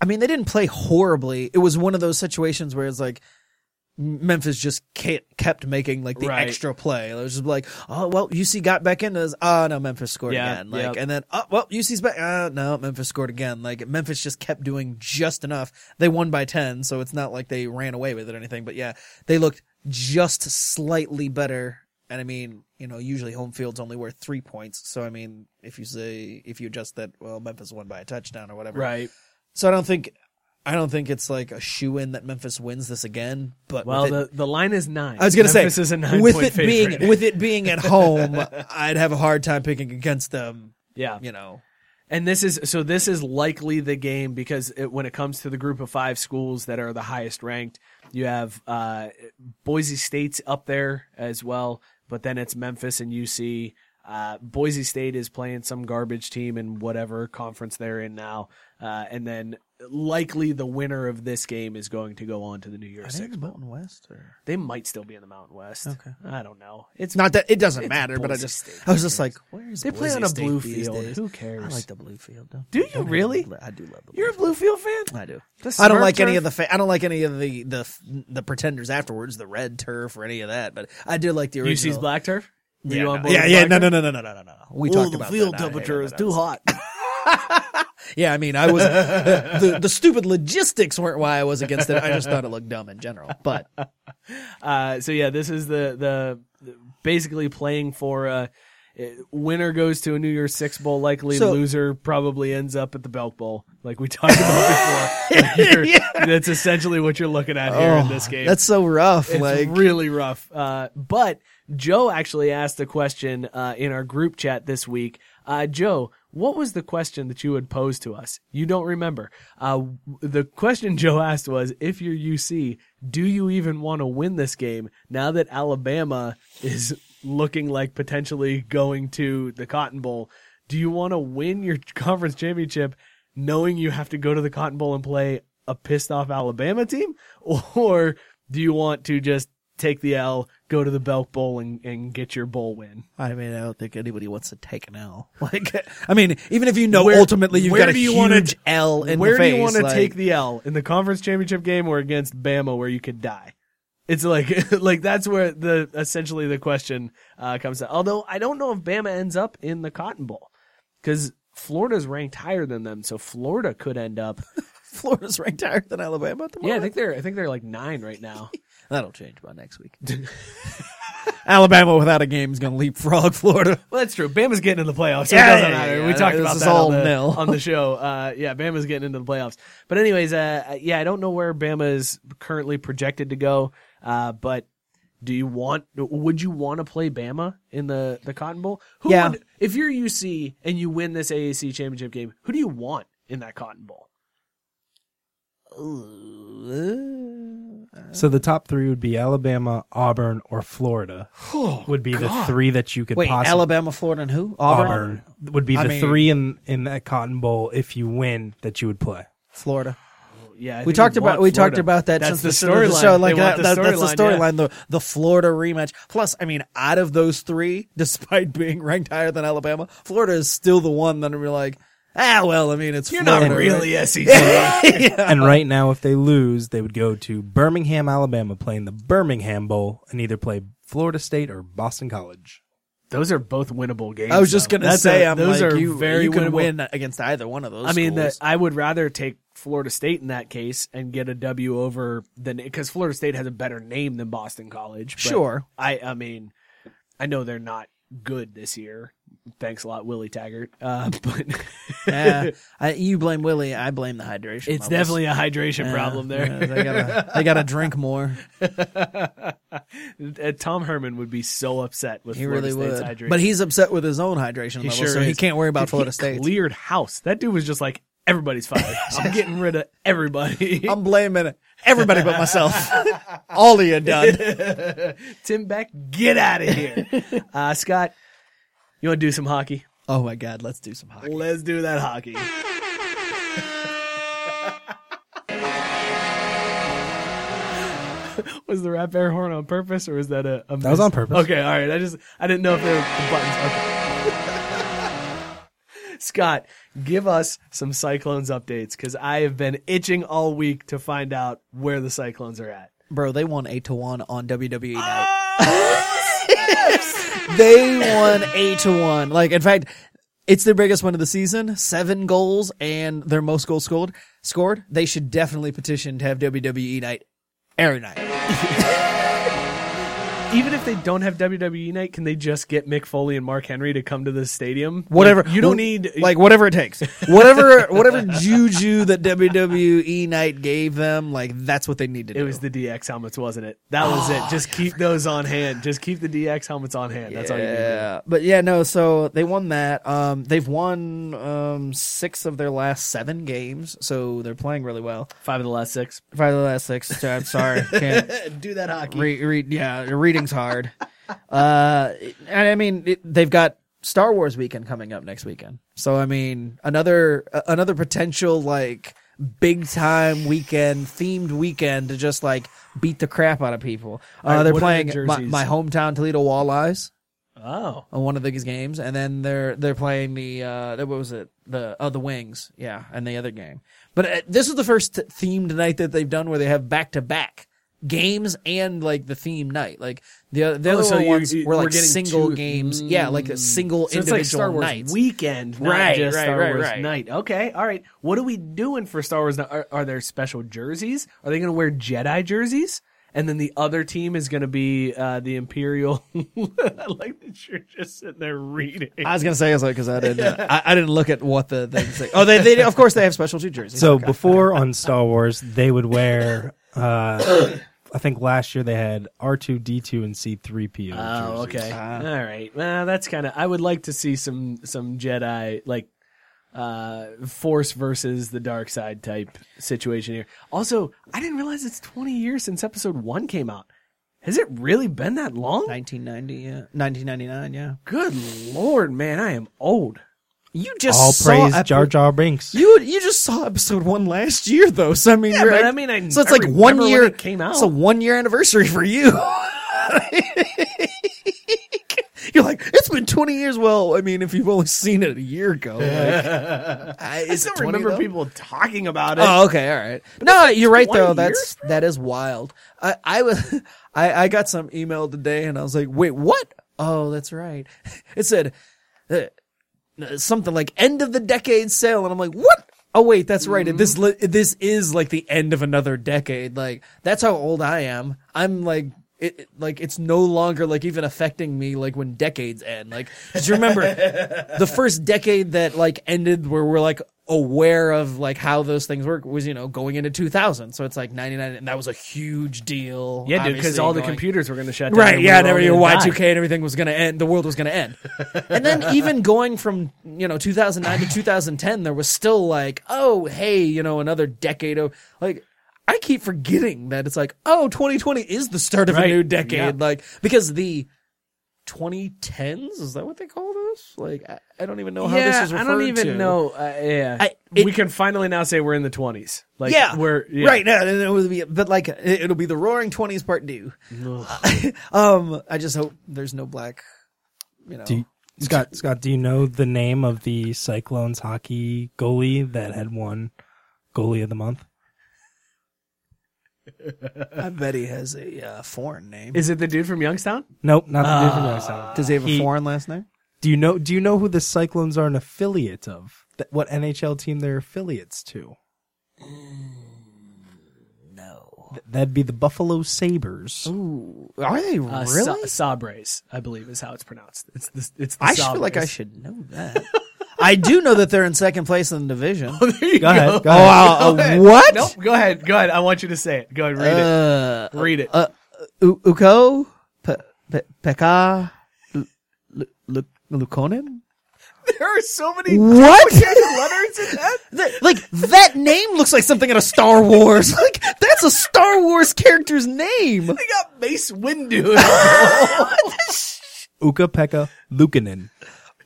I mean, they didn't play horribly. It was one of those situations where it's like Memphis just kept, kept making like the Right. extra play. It was just like, oh well, UC got back into this. Oh no, Memphis scored Yeah, again. Like, yep. and then oh well, UC's back. Uh, no, Memphis scored again. Like Memphis just kept doing just enough. They won by ten, so it's not like they ran away with it or anything. But yeah, they looked just slightly better. And I mean, you know, usually home field's only worth three points. So I mean, if you say if you adjust that, well, Memphis won by a touchdown or whatever. Right. So I don't think. I don't think it's like a shoe in that Memphis wins this again, but Well, it- the, the line is nine. I was gonna Memphis say is a nine with point it favorite. being with it being at home, I'd have a hard time picking against them. yeah, You know, And this is so this is likely the game because it, when it comes to the group of five schools that are the highest ranked, you have uh, Boise State's up there as well, but then it's Memphis and UC. Uh, Boise State is playing some garbage team in whatever conference they're in now, uh, and then likely the winner of this game is going to go on to the New Year's Six. Bowl. Mountain West or They might still be in the Mountain West. Okay. I don't know. It's not that it doesn't It's matter, but I just State. I was just like, where's They play on a State blue field. days? Who cares? I like the blue field. Though. Do you really? I do love the. You're a blue Blue Field fan. I do. I don't Smurf like any of the fa- I don't like any of the the the pretenders afterwards, the red turf or any of that. But I do like the original. UC's black turf. Were Yeah, you no, board yeah, yeah. No, no, no, no, no, no, no, no. We Oh, talked the about field that. Temperature is too hot. Yeah, I mean, I was the, the the stupid logistics weren't why I was against it. I just thought it looked dumb in general. But Uh, so yeah, this is the, the the basically playing for uh, eh, winner goes to a New Year's Six bowl. Likely So- loser probably ends up at the Belk Bowl, like we talked about before. You're- That's essentially what you're looking at here in this game. Oh, That's so rough. It's like really rough. Uh, but Joe actually asked a question uh, in our group chat this week. Uh, Joe, what was the question that you had posed to us? You don't remember. Uh, the question Joe asked was, if you're UC, do you even want to win this game now that Alabama is looking like potentially going to the Cotton Bowl? Do you want to win your conference championship knowing you have to go to the Cotton Bowl and play a pissed off Alabama team? Or do you want to just take the L, go to the Belk Bowl and, and get your bowl win? I mean, I don't think anybody wants to take an L. Like, I mean, even if you know Where- ultimately you've where got a do you huge wanna- L in Where the do you want to like- take the L? In the conference championship game or against Bama where you could die? It's like like that's where the essentially the question uh, comes to. Although I don't know if Bama ends up in the Cotton Bowl because Florida's ranked higher than them, so Florida could end up. Florida's ranked higher than Alabama at the Yeah, I think they're I think they're like nine right now. That'll change by next week. Alabama without a game is going to leapfrog Florida. Well, that's true. Bama's getting into the playoffs, so Yeah, it doesn't matter. yeah, we yeah. talked This about that all on the, on the show. Uh, yeah, Bama's getting into the playoffs. But anyways, uh, yeah, I don't know where Bama is currently projected to go. Uh, but do you want? Would you want to play Bama in the the Cotton Bowl? Who Yeah. Would, if you're UC and you win this AAC championship game, who do you want in that Cotton Bowl? So the top three would be Alabama, Auburn, or Florida. would be the three that you could Wait, possibly. Alabama, Florida, and who? Auburn, would be I the mean- three in in that Cotton Bowl if you win that you would play. Florida. Yeah, I we think talked you'd about want we talked about that That's since the the, storyline. show. Like They want that, the that- that's the storyline, yeah. storyline. The the Florida rematch. Plus, I mean, out of those three, despite being ranked higher than Alabama, Florida is still the one that we're like, ah, well, I mean, it's You're Florida. not really E SEC. And right now, if they lose, they would go to Birmingham, Alabama, playing the Birmingham Bowl, and either play Florida State or Boston College. Those are both winnable games. I was just gonna say, a- I'm those like, are you, very you can winnable. win against either one of those. I mean, the. I would rather take Florida State in that case and get a W over than because Florida State has a better name than Boston College. but Sure. I I mean, I know they're not good this year. Thanks a lot, Willie Taggart. Uh, but yeah, I, you blame Willie. I blame the hydration. it's levels. definitely a hydration Yeah, problem there. yeah, they gotta they gotta drink more. Uh, Tom Herman would be so upset with He Florida really State's would. hydration. But he's upset with his own hydration He level, sure so he can't worry about Dude, Florida State. Cleared house. That dude was just like everybody's fired. I'm getting rid of everybody. I'm blaming everybody but myself. All of you done. Tim Beck, get out of here. Uh, Scott, you want to do some hockey? Oh my God, let's do some hockey. Let's do that hockey. was the rap air horn on purpose, or was that a, a That was on purpose. Okay, all right. I just I didn't know if there were the buttons. Okay. Scott, give us some Cyclones updates because I have been itching all week to find out where the Cyclones are at. Bro, they won eight to one on WWE night. Oh, they won eight to one. Like, in fact, it's their biggest win of the season. Seven goals and their most goals scored. Scored. They should definitely petition to have WWE night every night. Even if they don't have WWE night, can they just get Mick Foley and Mark Henry to come to the stadium? Whatever Like, you don't need like whatever it takes. Whatever whatever juju that WWE night gave them, like that's what they need to do. It was the DX helmets, wasn't it? That was it. Just keep those on hand. Just keep the DX helmets on hand. That's all you need Yeah, but yeah, no. So they won that. Um, they've won um six of their last seven games, so they're playing really well. Five of the last six. Five of the last six. I'm sorry, can't do that hockey. read. read yeah, hard. Uh, and I mean, it, they've got Star Wars weekend coming up next weekend. So I mean, another uh, another potential like big time weekend themed weekend to just like beat the crap out of people. Uh, right, they're playing the my, my hometown Toledo Walleyes Oh, on one of these games, and then they're they're playing the uh, what was it the oh the Wings, yeah, and the other game. But uh, this is the first themed night that they've done where they have back to back games and like the theme night. Like the the Oh, other so you- ones you- were we're like single two- games, yeah, like a single so it's individual like Star Wars nights. weekend, not Right, just right, Star right, Wars right. night. Okay, all right. What are we doing for Star Wars? Are, are there special jerseys? Are they going to wear Jedi jerseys? and then the other team is going to be uh, the Imperial. I like that you're just sitting there reading. I was gonna say, I was like, because I didn't, I, I didn't look at what the things. Like, oh, they, they, of course, they have specialty jerseys. So Okay. before on Star Wars, they would wear. Uh, I think last year they had R two D two and C three PO. Oh, jerseys. okay. Ah. All right. Well, that's kind of. I would like to see some some Jedi like uh force versus the dark side type situation here. Also, I didn't realize it's 20 years since episode 1 came out. Has it really been that long? 1990, yeah, 1999, yeah. Good lord, man, I am old. You just All saw praise epi- Jar Jar Binks. You you just saw episode one last year though, so I mean, Yeah, but I mean, I- so it's I like one year it came out. It's a one year anniversary for you. you're like, it's been 20 years. Well, I mean, if you've only seen it a year ago, like, I, I still remember people talking about it. Oh, okay, all right. No, you're right 20 though. That's years, that is wild. I I was I I got some email today and I was like, wait, what? Oh, that's right. It said uh, something like end of the decade sale, and I'm like, what? Oh wait, that's right. Mm-hmm. This li- this is like the end of another decade. Like that's how old I am. I'm like. It, it- like it's no longer like even affecting me like when decades end like 'cause you remember the first decade that like ended where we're like aware of like how those things work was you know going into 2000 so it's like 99 and that was a huge deal yeah, dude, because all the computers were going to shut down. Right, yeah, we and all Y2K die. and everything was going to end. The world was going to end. and then even going from, you know, 2009 to 2010, there was still like, oh, hey, you know, another decade of, like, I keep forgetting that it's like, oh, 2020 is the start of a new decade. yeah. Like, because the 2010s, is that what they call this Like, I, I don't even know how this is referred I don't even to. know. Uh, yeah, I- it- we can finally now say we're in the 20s. Like, yeah, we're yeah. right now. It will be, but like it- it'll be the Roaring Twenties Part Two. um, I just hope there's no black. You know, Do you, Scott, Scott, do you know the name of the Cyclones hockey goalie that had won goalie of the month? I bet he has a uh, foreign name. Is it the dude from Youngstown? Nope, not the dude from Youngstown. Does he have a He- foreign last name? Do you know? Do you know who the Cyclones are an affiliate of? Th- What NHL team they're affiliates to? No. Th- That'd be the Buffalo Sabers. Ooh, are they Uh, really? Sa- Sabres, I believe, is how it's pronounced. It's the, it's the I feel like I Sabres. should know that. I do know that they're in second place in the division. Oh, There you Go ahead. Go Oh, ahead. wow, Go uh, what? Nope. Go ahead. Go ahead. I want you to say it. Go ahead. Read Uh, it. Read it. uh, U- Uko, Pe- Pe- Pekka, Lu- Lu- Lu- Luukkonen. there are so many What? letters in that. Like that name looks like something out of Star Wars. Like that's a Star Wars character's name. They got Mace Windu. Uka Pekka Lukanen.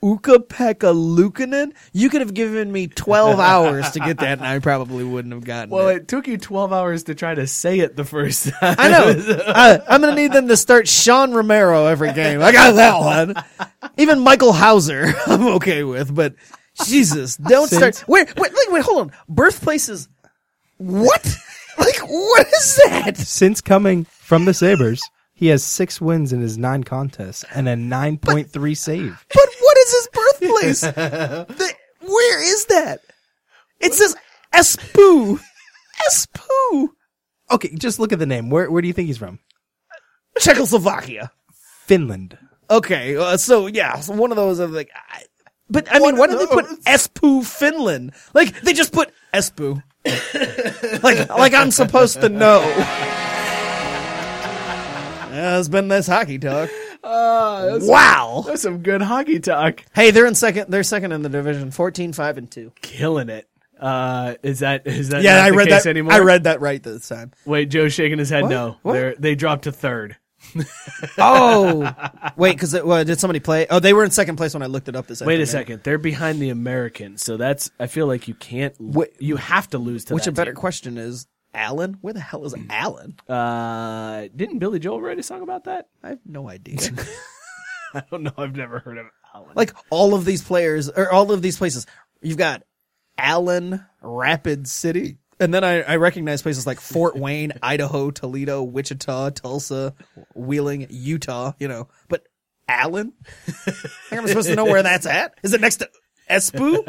Ukko-Pekka Luukkonen. You could have given me twelve hours to get that, and I probably wouldn't have gotten well, it. Well, it took you 12 hours to try to say it the first time. I know. I, I'm gonna need them to start Sean Romeo every game. I got that one. Even Michael Houser, I'm okay with, but Jesus, don't Since- start. Wait, wait, wait, wait, hold on. Birthplaces. What? Like, what is that? Since coming from the Sabers, he has six wins in his nine contests and a 9.3 save. But what is his birthplace? The- where is that? It says Espoo. Espoo. Okay, just look at the name. Where where do you think he's from? Czechoslovakia. Finland. Okay, uh, so yeah, so one of those like, I, but I mean, why did they put Espoo Finland? Like they just put Espoo. like like I'm supposed to know. It's been this hockey talk. wow. That's some good hockey talk. Hey, they're in second. They're second in the division, 14, 5, and two. Killing it. Uh, is that is that Yeah, I read that. anymore? I read that right this time. Wait, Joe's shaking his head. What? No, What? they they dropped to third. Oh, wait, because well, did somebody play? Oh, they were in second place when I looked it up this. Wait a second, they're behind the Americans, so that's I feel like you can't. Wait- you have to lose to Which a better team. question is Allen? Where the hell is Allen? Uh, didn't Billy Joel write a song about that? I have no idea. I don't know. I've never heard of Allen. like all of these players or all of these places. You've got Allen, Rapid City, and then I, I recognize places like Fort Wayne, Idaho, Toledo, Wichita, Tulsa, Wheeling, Utah. You know, but Allen, I think I'm supposed to know where that's at. Is it next to Espoo?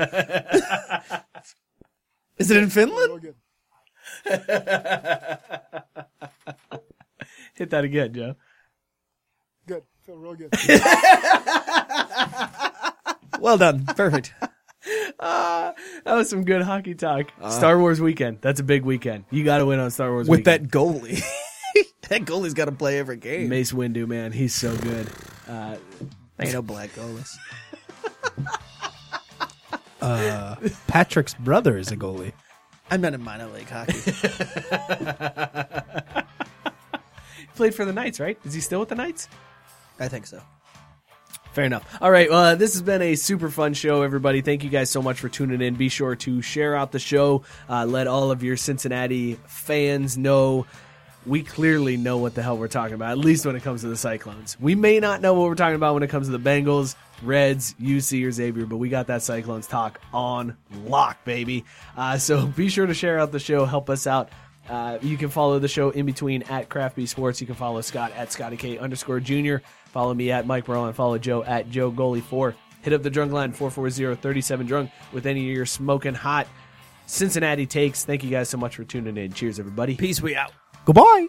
Is it in Finland? Real good. Hit that again, Joe. Good. Feel real good. Well done. Perfect. Ah, that was some good hockey talk. Ah. Star Wars weekend. That's a big weekend. You got to win on Star Wars With weekend. that goalie. that goalie's got to play every game. Mace Windu, man, he's so good. Uh, Ain't no black goalies. Uh, Patrick's brother is a goalie. I meant in minor league hockey. played for the Knights, right? Is he still with the Knights? I think so. Fair enough. All right. Uh, this has been a super fun show, everybody. Thank you guys so much for tuning in. Be sure to share out the show. Uh, let all of your Cincinnati fans know we clearly know what the hell we're talking about, at least when it comes to the Cyclones. We may not know what we're talking about when it comes to the Bengals, Reds, UC, or Xavier, but we got that Cyclones talk on lock, baby. Uh, so be sure to share out the show. Help us out. Uh, you can follow the show in between at Crafty Sports. You can follow Scott at Scotty K underscore Junior. Follow me at Mike and follow Joe at Joe Goalie Four. Hit up the drunk line 440-37 drunk with any of your smoking hot Cincinnati takes. Thank you guys so much for tuning in. Cheers, everybody. Peace, we out. Goodbye.